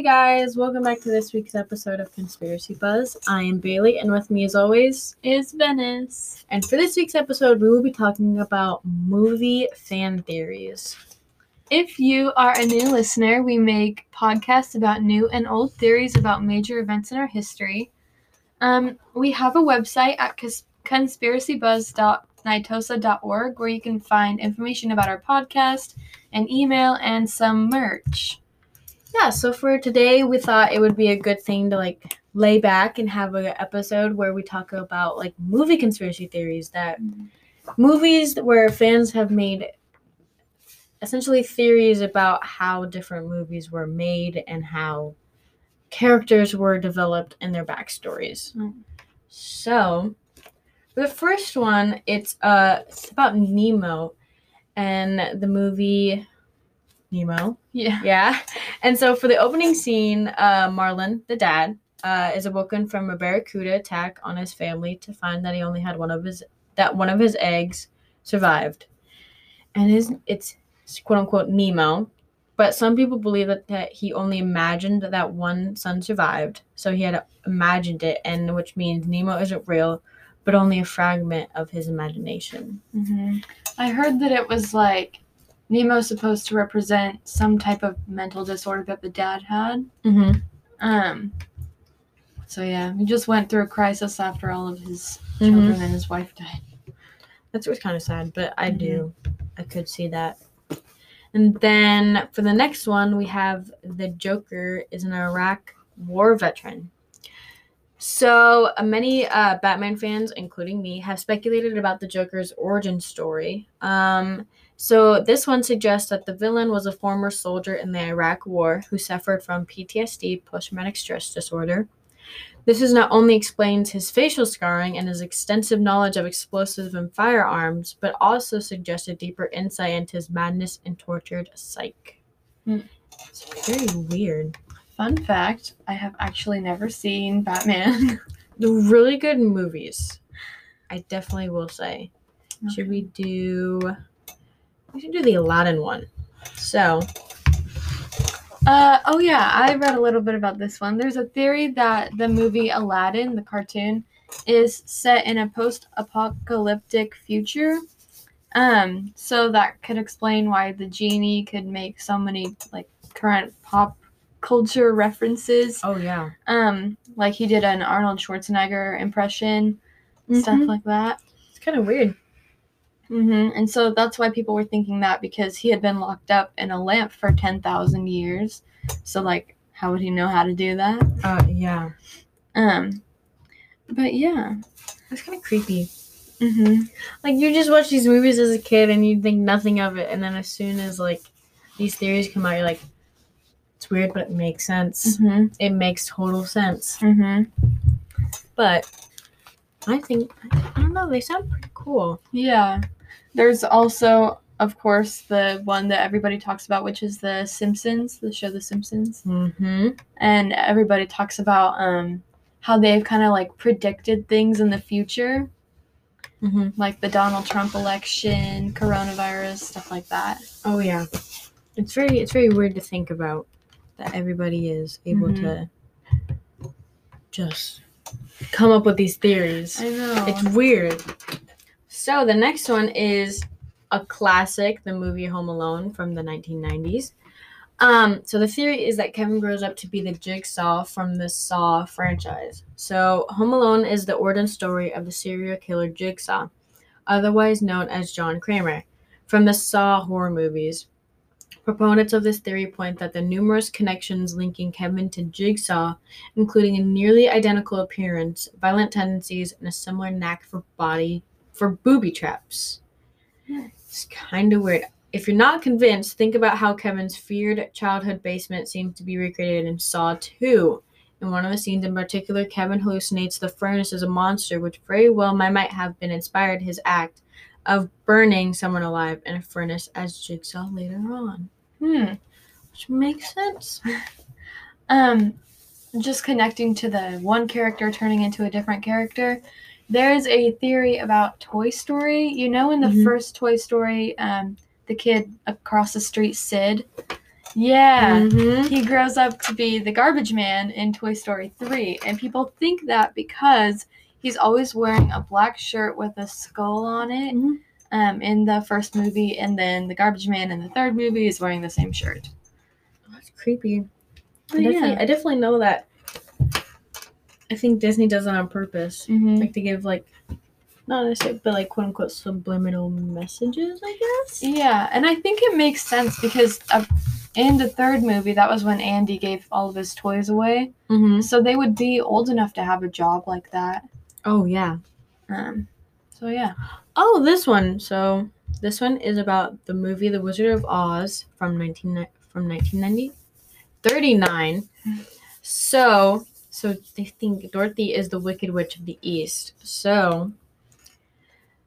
Hey guys, welcome back to this week's episode of Conspiracy Buzz. I am Bailey, and with me, as always, is Venice. And for this week's episode, we will be talking about movie fan theories. If you are a new listener, we make podcasts about new and old theories about major events in our history. Um, we have a website at cons- conspiracybuzz.nitosa.org where you can find information about our podcast, an email, and some merch yeah, so for today, we thought it would be a good thing to like lay back and have an episode where we talk about like movie conspiracy theories that mm-hmm. movies where fans have made essentially theories about how different movies were made and how characters were developed and their backstories. Mm. So, the first one, it's uh it's about Nemo and the movie Nemo. Yeah. Yeah. And so for the opening scene, uh, Marlin, the dad, uh, is awoken from a barracuda attack on his family to find that he only had one of his that one of his eggs survived, and his it's quote unquote Nemo. But some people believe that, that he only imagined that one son survived, so he had imagined it, and which means Nemo isn't real, but only a fragment of his imagination. Mm-hmm. I heard that it was like Nemo's supposed to represent some type of mental disorder that the dad had. Mm-hmm. Um. So yeah, he just went through a crisis after all of his mm-hmm. children and his wife died. That's what's kind of sad, but I mm-hmm. do, I could see that. And then for the next one, we have the Joker is an Iraq war veteran. So uh, many uh, Batman fans, including me, have speculated about the Joker's origin story. Um, so this one suggests that the villain was a former soldier in the Iraq War who suffered from PTSD, post-traumatic stress disorder. This is not only explains his facial scarring and his extensive knowledge of explosives and firearms, but also suggests a deeper insight into his madness and tortured psyche. Mm. It's very weird. Fun fact: I have actually never seen Batman. the really good movies. I definitely will say. Okay. Should we do? We should do the Aladdin one. So. Uh, oh yeah, I read a little bit about this one. There's a theory that the movie Aladdin, the cartoon, is set in a post-apocalyptic future. Um, so that could explain why the genie could make so many like current pop culture references. Oh yeah. Um, like he did an Arnold Schwarzenegger impression, mm-hmm. stuff like that. It's kind of weird. Mm-hmm. And so that's why people were thinking that because he had been locked up in a lamp for 10,000 years. So, like, how would he know how to do that? Uh, yeah. Um, but yeah. That's kind of creepy. Mm-hmm. Like, you just watch these movies as a kid and you think nothing of it. And then as soon as, like, these theories come out, you're like, it's weird, but it makes sense. Mm-hmm. It makes total sense. Mm-hmm. But I think, I don't know, they sound pretty cool. Yeah. There's also, of course, the one that everybody talks about, which is The Simpsons, the show The Simpsons. Mm-hmm. And everybody talks about um, how they've kind of like predicted things in the future. Mm-hmm. Like the Donald Trump election, coronavirus, stuff like that. Oh yeah, it's very it's very weird to think about that everybody is able mm-hmm. to just come up with these theories. I know. It's weird. So the next one is a classic, the movie Home Alone from the 1990s. Um, so the theory is that Kevin grows up to be the jigsaw from the Saw franchise. So Home Alone is the origin story of the serial killer Jigsaw, otherwise known as John Kramer, from the Saw horror movies. Proponents of this theory point that the numerous connections linking Kevin to Jigsaw, including a nearly identical appearance, violent tendencies, and a similar knack for body for booby traps. It's kind of weird. If you're not convinced, think about how Kevin's feared childhood basement seems to be recreated in Saw 2. In one of the scenes in particular, Kevin hallucinates the furnace as a monster, which very well might, might have been inspired his act of burning someone alive in a furnace as Jigsaw later on. Hmm. Which makes sense. um, just connecting to the one character turning into a different character. There's a theory about Toy Story. You know, in the mm-hmm. first Toy Story, um, the kid across the street, Sid, Yeah. Mhm. He grows up to be the garbage man in Toy Story 3. And people think that because he's always wearing a black shirt with a skull on it Mhm. um, in the first movie. And then the garbage man in the third movie is wearing the same shirt. That's creepy. I But definitely, yeah. I definitely know that. I think Disney does it on purpose, Mhm. like to give like, not necessarily, but like quote unquote subliminal messages. I guess. Yeah, and I think it makes sense because uh, in the third movie, that was when Andy gave all of his toys away. Mm-hmm. So they would be old enough to have a job like that. Oh yeah. Um, so yeah. Oh, this one. So this one is about the movie The Wizard of Oz from nineteen from nineteen ninety. 39. So, so they think Dorothy is the Wicked Witch of the East. So,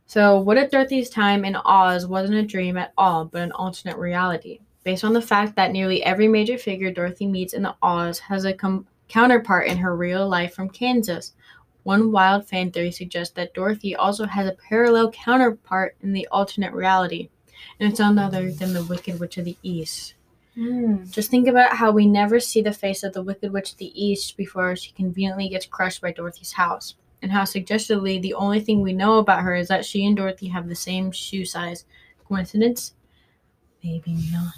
so what if Dorothy's time in Oz wasn't a dream at all, but an alternate reality? Based on the fact that nearly every major figure Dorothy meets in the Oz has a com- counterpart in her real life from Kansas. One wild fan theory suggests that Dorothy also has a parallel counterpart in the alternate reality, and it's none other than the Wicked Witch of the East. Mm. Just think about how we never see the face of the Wicked Witch of the East before she conveniently gets crushed by Dorothy's house, and how suggestively the only thing we know about her is that she and Dorothy have the same shoe size. Coincidence? Maybe not.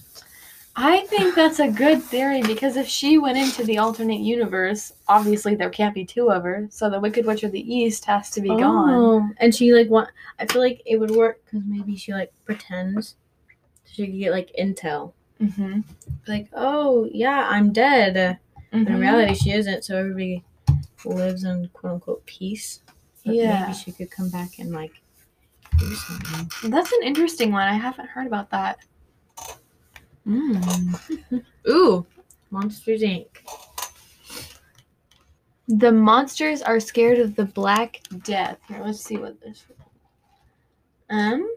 I think that's a good theory because if she went into the alternate universe, obviously there can't be two of her. So the Wicked Witch of the East has to be gone. Oh, and she like want. I feel like it would work because maybe she like pretends she could get like intel. Mm-hmm. Like, oh yeah, I'm dead. Mm-hmm. In reality, she isn't. So everybody lives in quote unquote peace. But Yeah. Maybe she could come back and like do something. That's an interesting one. I haven't heard about that. Mm. Ooh, Monsters Inc. The monsters are scared of the Black Death. Here, let's see what this. One. Um.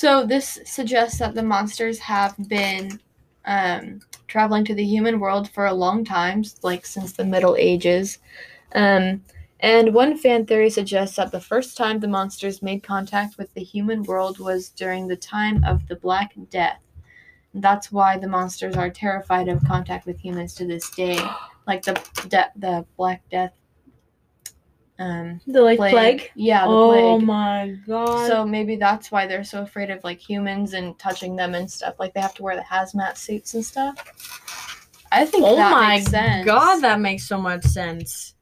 So this suggests that the monsters have been um, traveling to the human world for a long time, like since the Middle Ages. Um, and one fan theory suggests that the first time the monsters made contact with the human world was during the time of the Black Death. That's why the monsters are terrified of contact with humans to this day like the de- the Black Death. Um, The like plague. plague. Yeah, the oh plague. my god. So maybe that's why they're so afraid of like humans and touching them and stuff. Like they have to wear the hazmat suits and stuff. I think oh that my makes sense. god, that makes so much sense.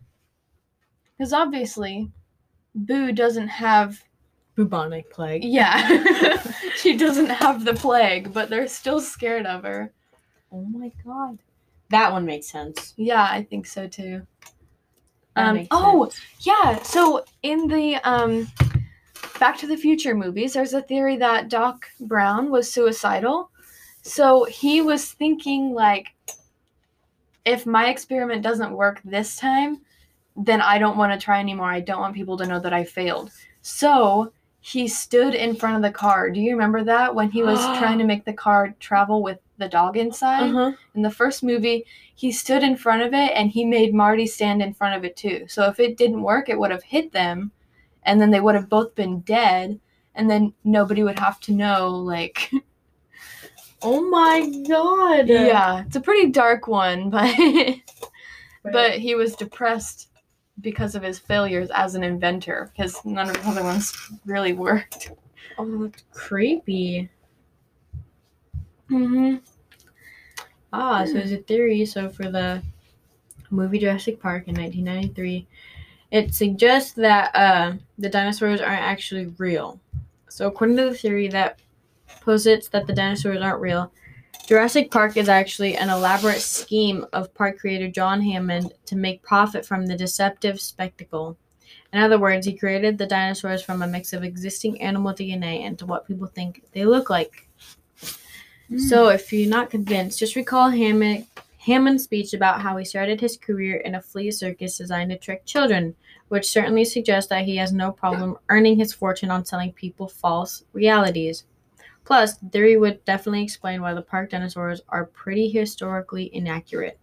because obviously, Boo doesn't have. Bubonic plague. Yeah, she doesn't have the plague, but they're still scared of her. Oh my god. That one makes sense. Yeah, I think so too. Um, oh, yeah. So in the um, Back to the Future movies, there's a theory that Doc Brown was suicidal. So he was thinking like, if my experiment doesn't work this time, then I don't want to try anymore. I don't want people to know that I failed. So he stood in front of the car. Do you remember that when he was trying to make the car travel with the dog inside? Uh-huh. in the first movie, he stood in front of it and he made Marty stand in front of it too. So if it didn't work, it would have hit them and then they would have both been dead and then nobody would have to know like Oh my god. yeah, it's a pretty dark one, but but he was depressed because of his failures as an inventor because none of his other ones really worked. oh, that's creepy. Mhm. Ah, so it's a theory. So for the movie Jurassic Park in 1993, it suggests that uh, the dinosaurs aren't actually real. So according to the theory that posits that the dinosaurs aren't real, Jurassic Park is actually an elaborate scheme of park creator John Hammond to make profit from the deceptive spectacle. In other words, he created the dinosaurs from a mix of existing animal DNA into what people think they look like. So, if you're not convinced, just recall Hammond, Hammond's speech about how he started his career in a flea circus designed to trick children, which certainly suggests that he has no problem earning his fortune on selling people false realities. Plus, the theory would definitely explain why the park dinosaurs are pretty historically inaccurate.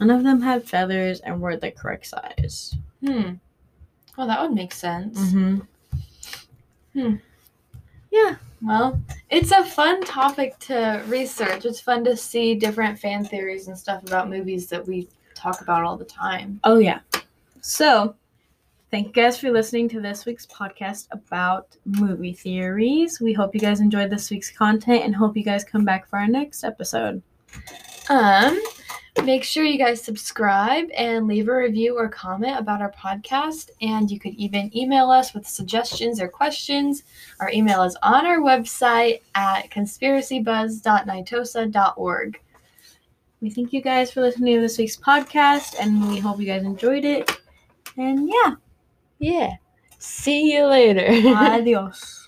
None of them had feathers and were the correct size. Hmm. Well, that would make sense. Mm-hmm. Hmm. Yeah, Well, it's a fun topic to research. It's fun to see different fan theories and stuff about movies that we talk about all the time. Oh, yeah. So, thank you guys for listening to this week's podcast about movie theories. We hope you guys enjoyed this week's content and hope you guys come back for our next episode. Um, make sure you guys subscribe and leave a review or comment about our podcast. And you could even email us with suggestions or questions. Our email is on our website at conspiracybuzz.nitosa.org. We thank you guys for listening to this week's podcast and we hope you guys enjoyed it. And yeah, Yeah. See you later. adios.